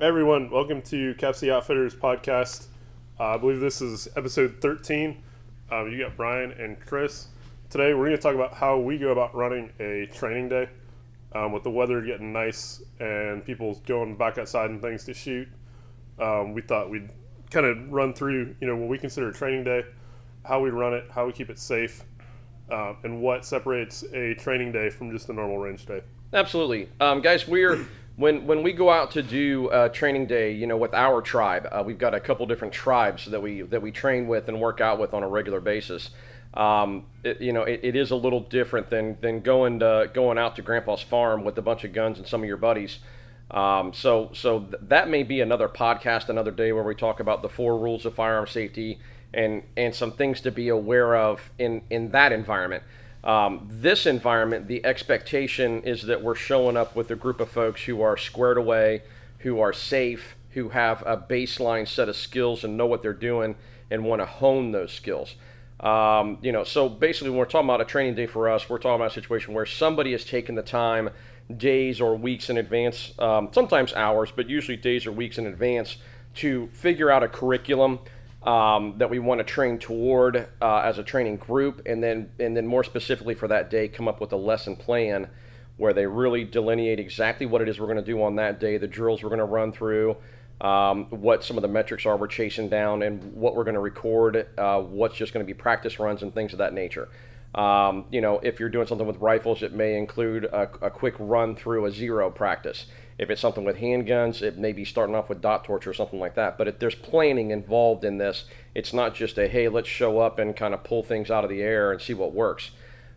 Everyone, welcome to Capsy Outfitters podcast. Uh, I believe this is episode 13. Um, you got Brian and Chris. Today we're going to talk about how we go about running a training day um, with the weather getting nice and people going back outside and things to shoot. Um, we thought we'd kind of run through, you know, what we consider a training day, how we run it, how we keep it safe, uh, and what separates a training day from just a normal range day. Absolutely, um, guys. We're when when we go out to do uh, training day, you know, with our tribe, uh, we've got a couple different tribes that we that we train with and work out with on a regular basis. Um, it, you know, it, it is a little different than than going to, going out to Grandpa's farm with a bunch of guns and some of your buddies. Um, so so th- that may be another podcast, another day where we talk about the four rules of firearm safety and and some things to be aware of in in that environment. Um, this environment, the expectation is that we're showing up with a group of folks who are squared away, who are safe, who have a baseline set of skills and know what they're doing and want to hone those skills. Um, you know, so basically, when we're talking about a training day for us, we're talking about a situation where somebody has taken the time, days or weeks in advance, um, sometimes hours, but usually days or weeks in advance, to figure out a curriculum um, that we want to train toward uh, as a training group, and then and then more specifically for that day, come up with a lesson plan where they really delineate exactly what it is we're going to do on that day, the drills we're going to run through, um, what some of the metrics are we're chasing down, and what we're going to record, uh, what's just going to be practice runs and things of that nature. Um, you know, if you're doing something with rifles, it may include a, a quick run through a zero practice. If it's something with handguns, it may be starting off with Dot Torture or something like that. But if there's planning involved in this, it's not just a hey, let's show up and kind of pull things out of the air and see what works.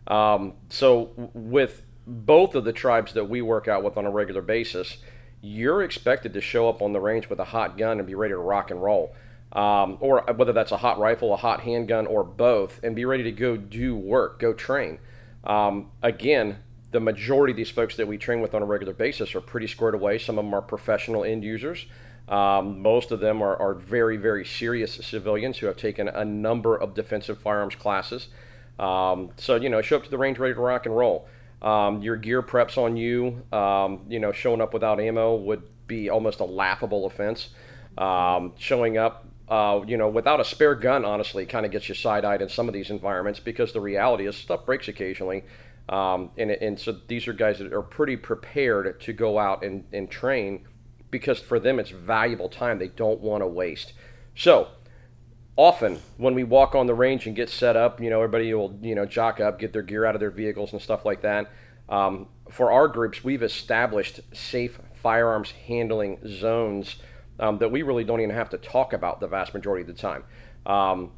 Um, so with both of the tribes that we work out with on a regular basis, you're expected to show up on the range with a hot gun and be ready to rock and roll. Um, or whether that's a hot rifle, a hot handgun, or both, and be ready to go do work, go train. Um, again, the majority of these folks that we train with on a regular basis are pretty squared away. Some of them are professional end users. Um, most of them are, are, very, very serious civilians who have taken a number of defensive firearms classes. Um, so, you know, show up to the range ready to rock and roll. Um, your gear preps on you. Um, you know, showing up without ammo would be almost a laughable offense. Um, showing up uh, you know, without a spare gun, honestly, kind of gets you side-eyed in some of these environments because the reality is stuff breaks occasionally. Um, and, and so these are guys that are pretty prepared to go out and, and train because for them it's valuable time they don't want to waste. So often when we walk on the range and get set up, you know, everybody will, you know, jock up, get their gear out of their vehicles and stuff like that. Um, for our groups, we've established safe firearms handling zones um, that we really don't even have to talk about the vast majority of the time. Um,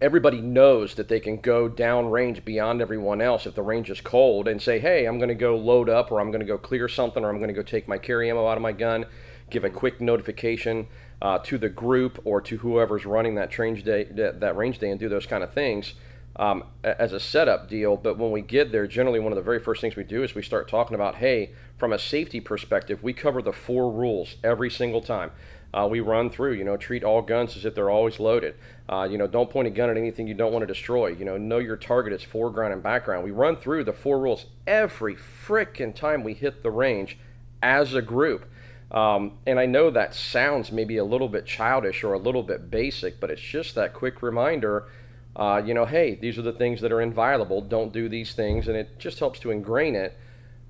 everybody knows that they can go down range beyond everyone else if the range is cold and say, hey, I'm going to go load up or I'm going to go clear something or I'm going to go take my carry ammo out of my gun, give a quick notification uh, to the group or to whoever's running that range day, that, that range day and do those kind of things. Um, as a setup deal, but when we get there, generally one of the very first things we do is we start talking about, hey, from a safety perspective, we cover the four rules every single time uh, we run through. You know, treat all guns as if they're always loaded. Uh, you know, don't point a gun at anything you don't want to destroy. You know, know your target is foreground and background. We run through the four rules every frickin' time we hit the range as a group. Um, and I know that sounds maybe a little bit childish or a little bit basic, but it's just that quick reminder. Uh, you know, hey, these are the things that are inviolable. Don't do these things, and it just helps to ingrain it.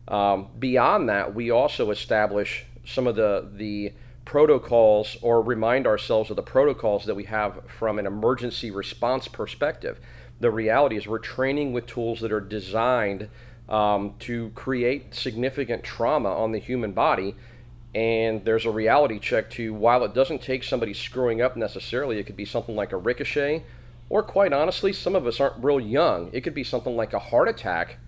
Um, beyond that, we also establish some of the the protocols or remind ourselves of the protocols that we have from an emergency response perspective. The reality is, we're training with tools that are designed um, to create significant trauma on the human body. And there's a reality check to while it doesn't take somebody screwing up necessarily, it could be something like a ricochet, or quite honestly, some of us aren't real young. It could be something like a heart attack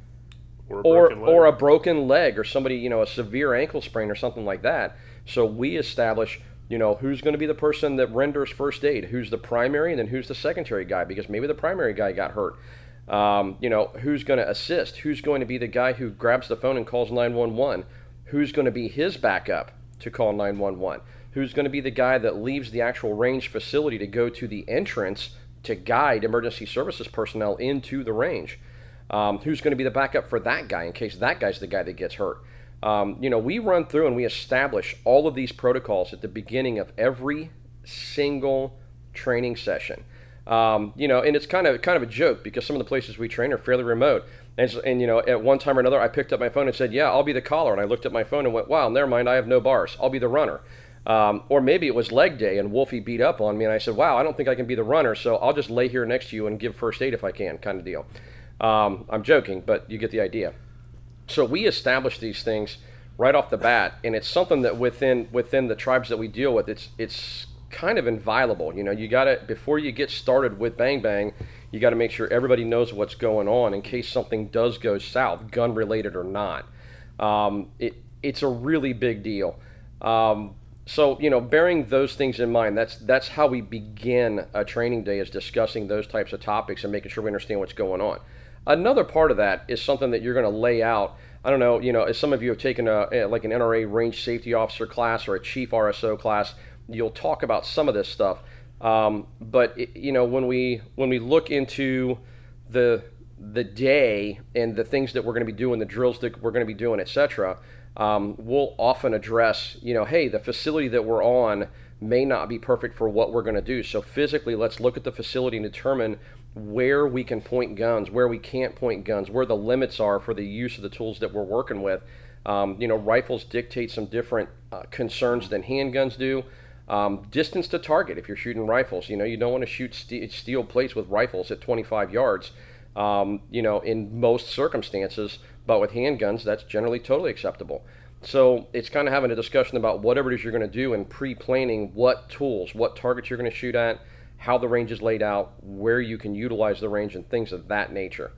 Or a or broken leg. or a broken leg or somebody you know a severe ankle sprain or something like that. So we establish you know who's going to be the person that renders first aid who's the primary and then who's the secondary guy because maybe the primary guy got hurt. Um, you know who's going to assist? Who's going to be the guy who grabs the phone and calls 911 who's going to be his backup to call 911 who's going to be the guy that leaves the actual range facility to go to the entrance to guide emergency services personnel into the range um, who's going to be the backup for that guy in case that guy's the guy that gets hurt. Um, you know, we run through and we establish all of these protocols at the beginning of every single training session. Um, you know, and it's kind of kind of a joke because some of the places we train are fairly remote. And, and, you know, at one time or another, I picked up my phone and said, "Yeah, I'll be the caller." And I looked at my phone and went, "Wow, never mind. I have no bars. I'll be the runner." Um, or maybe it was leg day and Wolfie beat up on me, and I said, "Wow, I don't think I can be the runner, so I'll just lay here next to you and give first aid if I can," kind of deal. Um, I'm joking, but you get the idea. So we establish these things right off the bat, and it's something that within within the tribes that we deal with, it's it's kind of inviolable. You know, you got to before you get started with Bang Bang, you got to make sure everybody knows what's going on in case something does go south, gun related or not. Um, it it's a really big deal. Um, so you know, bearing those things in mind, that's that's how we begin a training day is discussing those types of topics and making sure we understand what's going on. Another part of that is something that you're going to lay out. I don't know, you know, as some of you have taken a like an NRA range safety officer class or a chief RSO class, you'll talk about some of this stuff. Um, but it, you know, when we when we look into the the day and the things that we're going to be doing, the drills that we're going to be doing, etc., um, we'll often address, you know, hey, the facility that we're on may not be perfect for what we're going to do. So physically, let's look at the facility and determine where we can point guns, where we can't point guns, where the limits are for the use of the tools that we're working with. Um, you know, rifles dictate some different uh, concerns than handguns do. Um, distance to target if you're shooting rifles. You know, you don't want to shoot st- steel plates with rifles at 25 yards. Um, you know, in most circumstances, but with handguns, that's generally totally acceptable. So it's kind of having a discussion about whatever it is you're going to do and pre-planning what tools, what targets you're going to shoot at, how the range is laid out, where you can utilize the range, and things of that nature.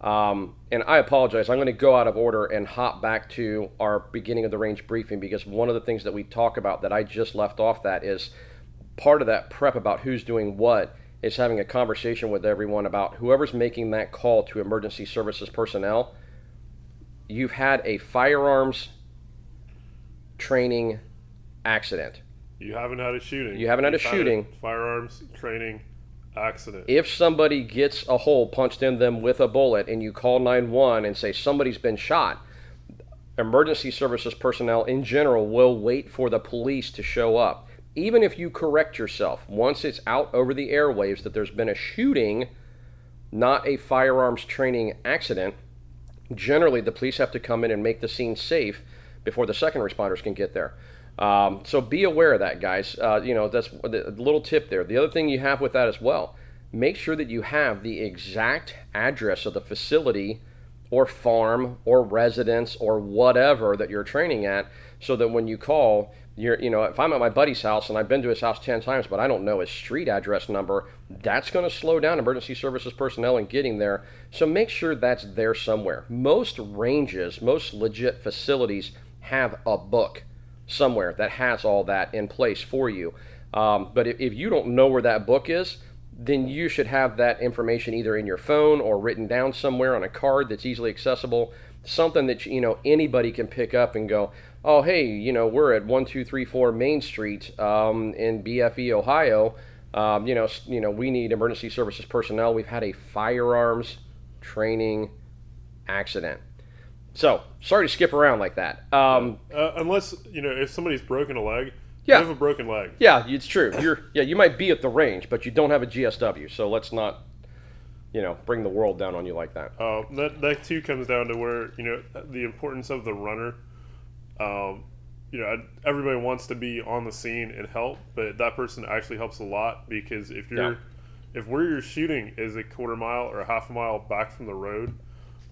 Um, and I apologize. I'm going to go out of order and hop back to our beginning of the range briefing because one of the things that we talk about that I just left off that is part of that prep about who's doing what is having a conversation with everyone about whoever's making that call to emergency services personnel. You've had a firearms training accident. You haven't had a shooting. You haven't had You've a shooting. firearms training accident. If somebody gets a hole punched in them with a bullet and you call 911 and say somebody's been shot, emergency services personnel in general will wait for the police to show up. Even if you correct yourself, once it's out over the airwaves that there's been a shooting, not a firearms training accident, generally the police have to come in and make the scene safe before the second responders can get there. Um, so be aware of that, guys. Uh, you know, that's a little tip there. The other thing you have with that as well, make sure that you have the exact address of the facility or farm or residence or whatever that you're training at so that when you call, you're, you know, if I'm at my buddy's house and I've been to his house 10 times, but I don't know his street address number, that's going to slow down emergency services personnel in getting there. So make sure that's there somewhere. Most ranges, most legit facilities have a book somewhere that has all that in place for you. Um, but if, if you don't know where that book is, then you should have that information either in your phone or written down somewhere on a card that's easily accessible. Something that you know anybody can pick up and go, oh hey, you know we're at one two three four Main Street um, in BFE, Ohio. Um, you know, you know we need emergency services personnel. We've had a firearms training accident. So sorry to skip around like that. Um, uh, unless you know if somebody's broken a leg, Yeah. you have a broken leg. yeah, it's true. You're yeah, you might be at the range, but you don't have a GSW. So let's not, you know, bring the world down on you like that. Uh, that that too comes down to where you know the importance of the runner. Um, you know, everybody wants to be on the scene and help, but that person actually helps a lot because if you're Yeah. if where you're shooting is a quarter mile or a half a mile back from the road,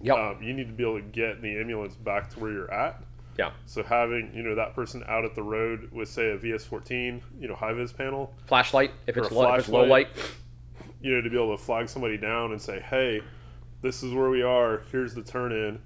Yep. um, you need to be able to get the ambulance back to where you're at. yeah. So having you know that person out at the road with say a VS14, you know high vis panel, Flashlight if it's low, if it's low light. you know to be able to flag somebody down and say, hey, this is where we are. Here's the turn in.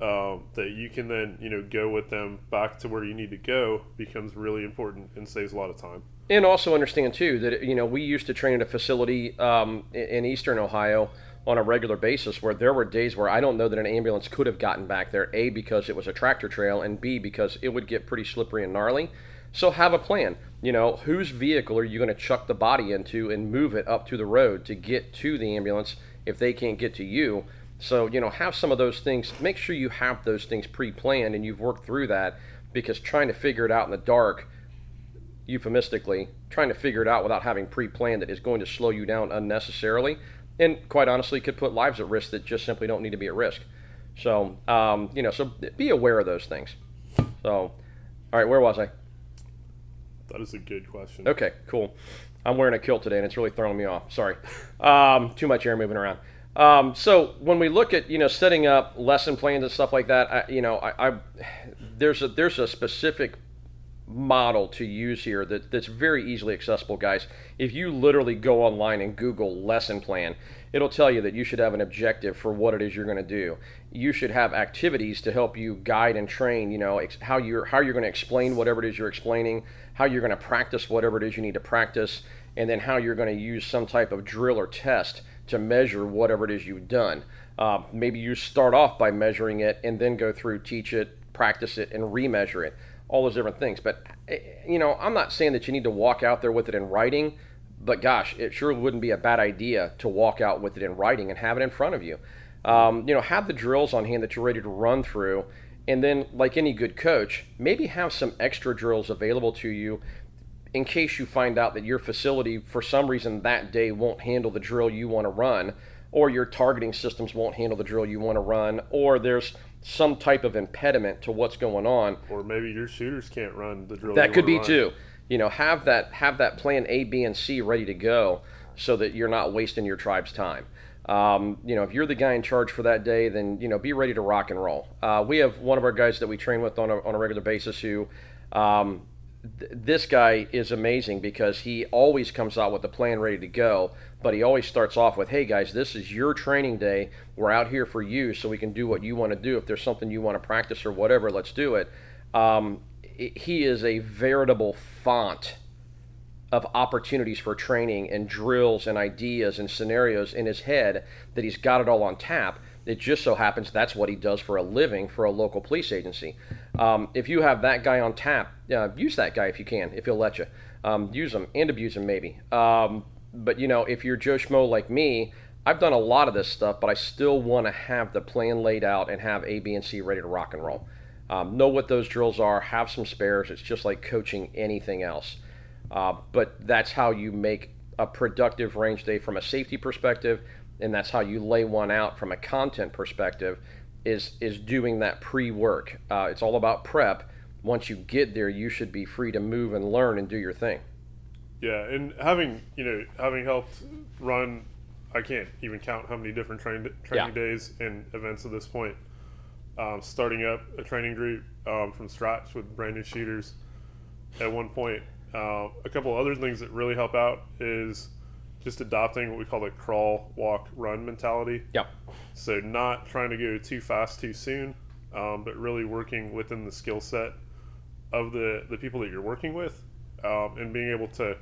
Um, that you can then you know go with them back to where you need to go becomes really important and saves a lot of time. And also understand too that you know we used to train at a facility um, in eastern Ohio on a regular basis where there were days where I don't know that an ambulance could have gotten back there. A because it was a tractor trail, and B because it would get pretty slippery and gnarly. So have a plan. You know whose vehicle are you going to chuck the body into and move it up to the road to get to the ambulance if they can't get to you. So, you know, have some of those things, make sure you have those things pre planned and you've worked through that because trying to figure it out in the dark, euphemistically, trying to figure it out without having pre planned it is going to slow you down unnecessarily and quite honestly could put lives at risk that just simply don't need to be at risk. So, um, you know, so be aware of those things. So, all right, where was I? That is a good question. Okay, cool. I'm wearing a kilt today, and it's really throwing me off. Sorry, um, too much air moving around. Um, so when we look at you know setting up lesson plans and stuff like that, I, you know, I, I there's a there's a specific model to use here that, that's very easily accessible, guys. If you literally go online and Google lesson plan, it'll tell you that you should have an objective for what it is you're going to do. You should have activities to help you guide and train. You know ex- how you're how you're going to explain whatever it is you're explaining, how you're going to practice whatever it is you need to practice, and then how you're going to use some type of drill or test to measure whatever it is you've done. Uh, maybe you start off by measuring it and then go through, teach it, practice it, and remeasure it. All those different things. But, eh, you know, I'm not saying that you need to walk out there with it in writing, but gosh, it sure wouldn't be a bad idea to walk out with it in writing and have it in front of you. Um, you know, have the drills on hand that you're ready to run through. And then, like any good coach, maybe have some extra drills available to you in case you find out that your facility, for some reason, that day won't handle the drill you want to run, or your targeting systems won't handle the drill you want to run, or there's some type of impediment to what's going on. Or maybe your shooters can't run the drill. That could be run. too. You know, have that have that plan A, B, and C ready to go, so that you're not wasting your tribe's time. Um, you know, if you're the guy in charge for that day, then you know be ready to rock and roll. Uh, we have one of our guys that we train with on a, on a regular basis who um, this guy is amazing because he always comes out with a plan ready to go, but he always starts off with, "Hey guys, this is your training day. We're out here for you, so we can do what you want to do. If there's something you want to practice or whatever, let's do it." Um, he is a veritable font of opportunities for training and drills and ideas and scenarios in his head that he's got it all on tap it just so happens that's what he does for a living for a local police agency. Um, if you have that guy on tap, uh, use that guy if you can, if he'll let you. Um, use him and abuse him maybe. Um, but you know, if you're Joe Schmo like me, I've done a lot of this stuff, but I still want to have the plan laid out and have A, B, and C ready to rock and roll. Um, know what those drills are. Have some spares. It's just like coaching anything else. Uh, but that's how you make a productive range day from a safety perspective and that's how you lay one out from a content perspective is is doing that pre-work. Uh, it's all about prep. Once you get there you should be free to move and learn and do your thing. Yeah and having you know having helped run i can't even count how many different train, training yeah. days and events at this point. Um, starting up a training group um, from scratch with brand new shooters at one point. Uh, a couple other things that really help out is just adopting what we call the crawl, walk, run mentality. Yep. So not trying to go too fast too soon, um, but really working within the skill set of the the people that you're working with, um, and being able to,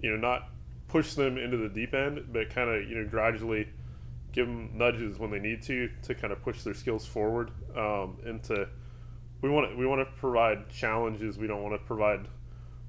you know, not push them into the deep end, but kind of you know gradually give them nudges when they need to to kind of push their skills forward. Um, and to we want to we want to provide challenges. We don't want to provide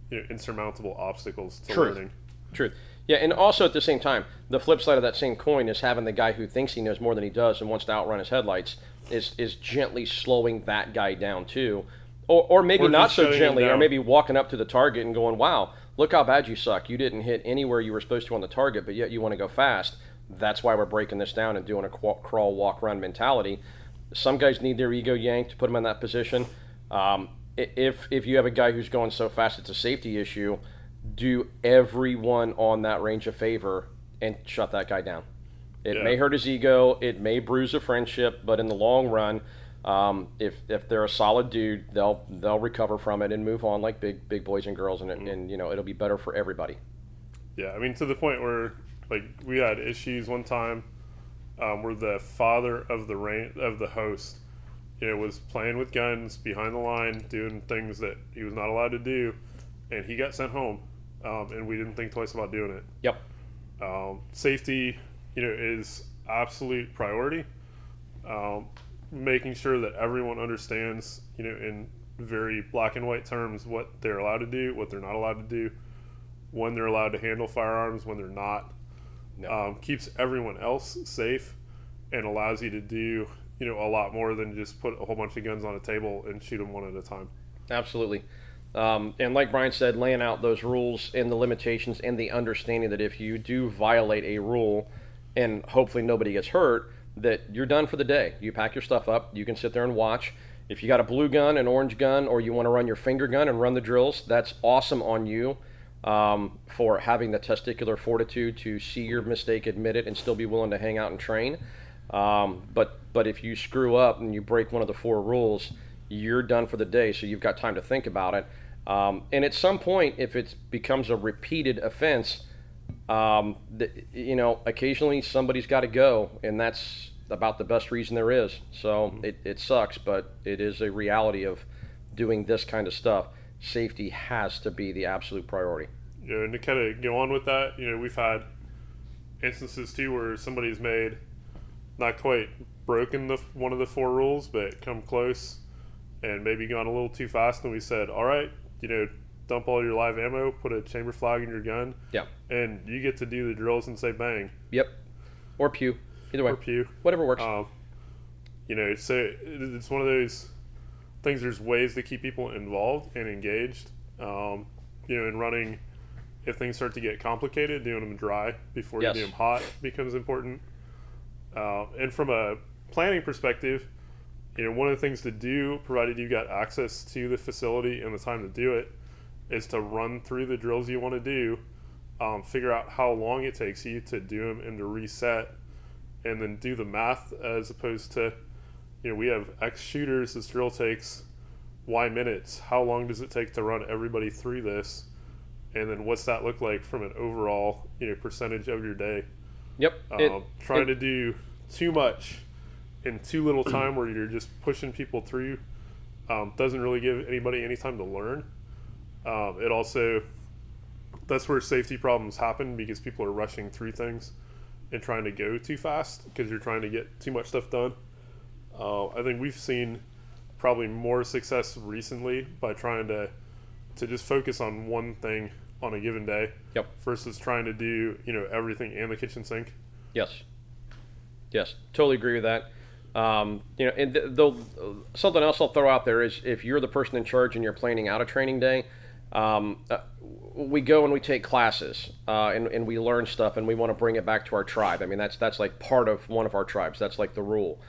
you know insurmountable obstacles to Truth. learning. Truth. Yeah, and also at the same time, the flip side of that same coin is having the guy who thinks he knows more than he does and wants to outrun his headlights is is gently slowing that guy down too, or or maybe or not so gently, or maybe walking up to the target and going, "Wow, look how bad you suck! You didn't hit anywhere you were supposed to on the target, but yet you want to go fast." That's why we're breaking this down and doing a crawl, walk, run mentality. Some guys need their ego yanked to put them in that position. Um, if if you have a guy who's going so fast, it's a safety issue do everyone on that range a favor and shut that guy down. It yeah. may hurt his ego, it may bruise a friendship, but in the long run, um, if if they're a solid dude, they'll they'll recover from it and move on like big big boys and girls, and mm-hmm. and you know it'll be better for everybody. Yeah, I mean to the point where like we had issues one time um, where the father of the rain of the host, you know, was playing with guns behind the line, doing things that he was not allowed to do, and he got sent home um, and we didn't think twice about doing it. Yep. Um, safety, you know, is absolute priority. Um, making sure that everyone understands, you know, in very black and white terms, what they're allowed to do, what they're not allowed to do, when they're allowed to handle firearms, when they're not, no. Um, keeps everyone else safe, and allows you to do you know a lot more than just put a whole bunch of guns on a table and shoot them one at a time. Absolutely. Um, and like Brian said, laying out those rules and the limitations and the understanding that if you do violate a rule and hopefully nobody gets hurt, that you're done for the day. You pack your stuff up, you can sit there and watch. If you got a blue gun, an orange gun, or you want to run your finger gun and run the drills, that's awesome on you um, for having the testicular fortitude to see your mistake, admit it, and still be willing to hang out and train. Um, but but if you screw up and you break one of the four rules, you're done for the day. So you've got time to think about it. Um, and at some point, if it becomes a repeated offense, um, the, you know, occasionally somebody's got to go, and that's about the best reason there is. So it, it sucks, but it is a reality of doing this kind of stuff. Safety has to be the absolute priority. Know, and to kind of go on with that, you know, we've had instances too where somebody's made not quite broken the one of the four rules, but come close and maybe gone a little too fast, and we said, all right, you know, dump all your live ammo, put a chamber flag in your gun, Yeah. and you get to do the drills and say bang Yep. Or pew. Either way. or pew. Whatever works. Um, you know, so it's one of those things. There's ways to keep people involved and engaged. Um, you know, in running, if things start to get complicated, doing them dry before Yes. you do them hot becomes important. Uh, and from a planning perspective, you know, one of the things to do, provided you've got access to the facility and the time to do it, is to run through the drills you want to do, um, figure out how long it takes you to do them and to reset, and then do the math as opposed to, you know, we have X shooters, this drill takes Y minutes. How long does it take to run everybody through this? And then what's that look like from an overall, you know, percentage of your day? yep. It- Um, trying it- to do too much in too little time where you're just pushing people through um, doesn't really give anybody any time to learn. Um, it also that's where safety problems happen because people are rushing through things and trying to go too fast because you're trying to get too much stuff done. Uh, I think we've seen probably more success recently by trying to to just focus on one thing on a given day Yep. versus trying to do you know everything in the kitchen sink. Yes. Yes, totally agree with that. Um, you know, and th- though something else I'll throw out there is if you're the person in charge and you're planning out a training day, um, uh, we go and we take classes uh, and, and we learn stuff and we want to bring it back to our tribe. I mean, that's that's like part of one of our tribes. That's like the rule.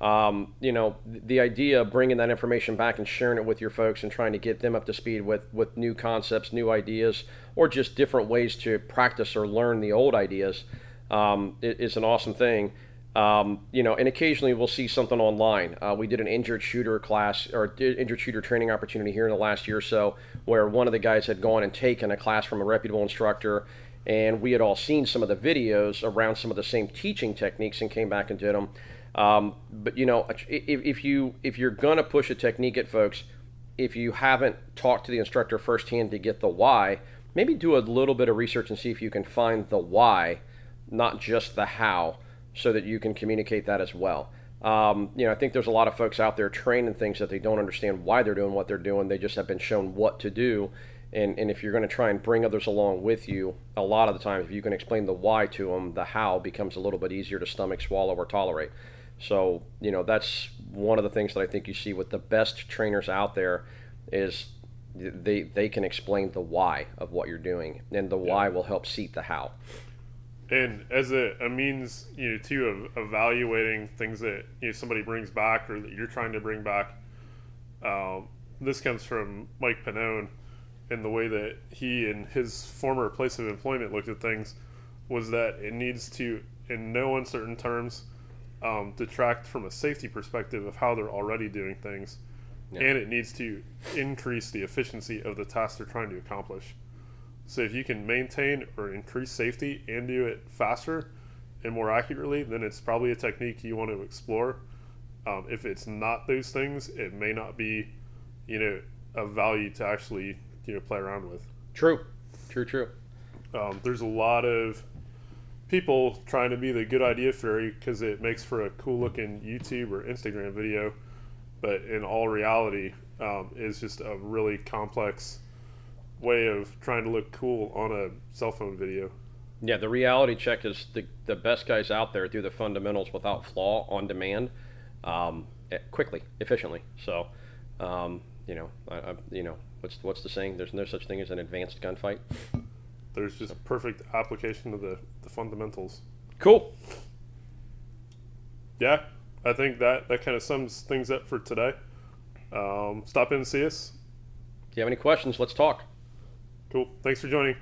Um, you know, the idea of bringing that information back and sharing it with your folks and trying to get them up to speed with with new concepts, new ideas, or just different ways to practice or learn the old ideas um, is an awesome thing. Um, you know, and occasionally we'll see something online. Uh, we did an injured shooter class or injured shooter training opportunity here in the last year or so, where one of the guys had gone and taken a class from a reputable instructor, and we had all seen some of the videos around some of the same teaching techniques and came back and did them. Um, but you know, if, if you if you're gonna push a technique at folks, if you haven't talked to the instructor firsthand to get the why, maybe do a little bit of research and see if you can find the why, not just the how, so that you can communicate that as well. Um, you know, I think there's a lot of folks out there training things that they don't understand why they're doing what they're doing. They just have been shown what to do. And, and if you're going to try and bring others along with you, a lot of the time, if you can explain the why to them, the how becomes a little bit easier to stomach, swallow, or tolerate. So, you know, that's one of the things that I think you see with the best trainers out there is they they can explain the why of what you're doing, and the why will help seat the how. And as a, a means you know too of evaluating things that you know somebody brings back or that you're trying to bring back um, this comes from Mike Pannone and the way that he and his former place of employment looked at things was that it needs to in no uncertain terms um, detract from a safety perspective of how they're already doing things. And it needs to increase the efficiency of the task they're trying to accomplish so if you can maintain or increase safety and do it faster and more accurately, then it's probably a technique you want to explore. Um, if it's not those things, it may not be, you know, of value to actually, you know, play around with. True, true, true. Um, there's a lot of people trying to be the good idea fairy because it makes for a cool looking YouTube or Instagram video, but in all reality, um, is just a really complex way of trying to look cool on a cell phone video. Yeah, the reality check is the, the best guys out there do the fundamentals without flaw on demand, um, eh, quickly, efficiently. So, um, you know, I, I, you know, what's what's the saying? There's no such thing as an advanced gunfight. There's just perfect application of the, the fundamentals. Cool. Yeah, I think that, that kind of sums things up for today. Um, stop in and see us. If you have any questions, let's talk. Cool. Thanks for joining.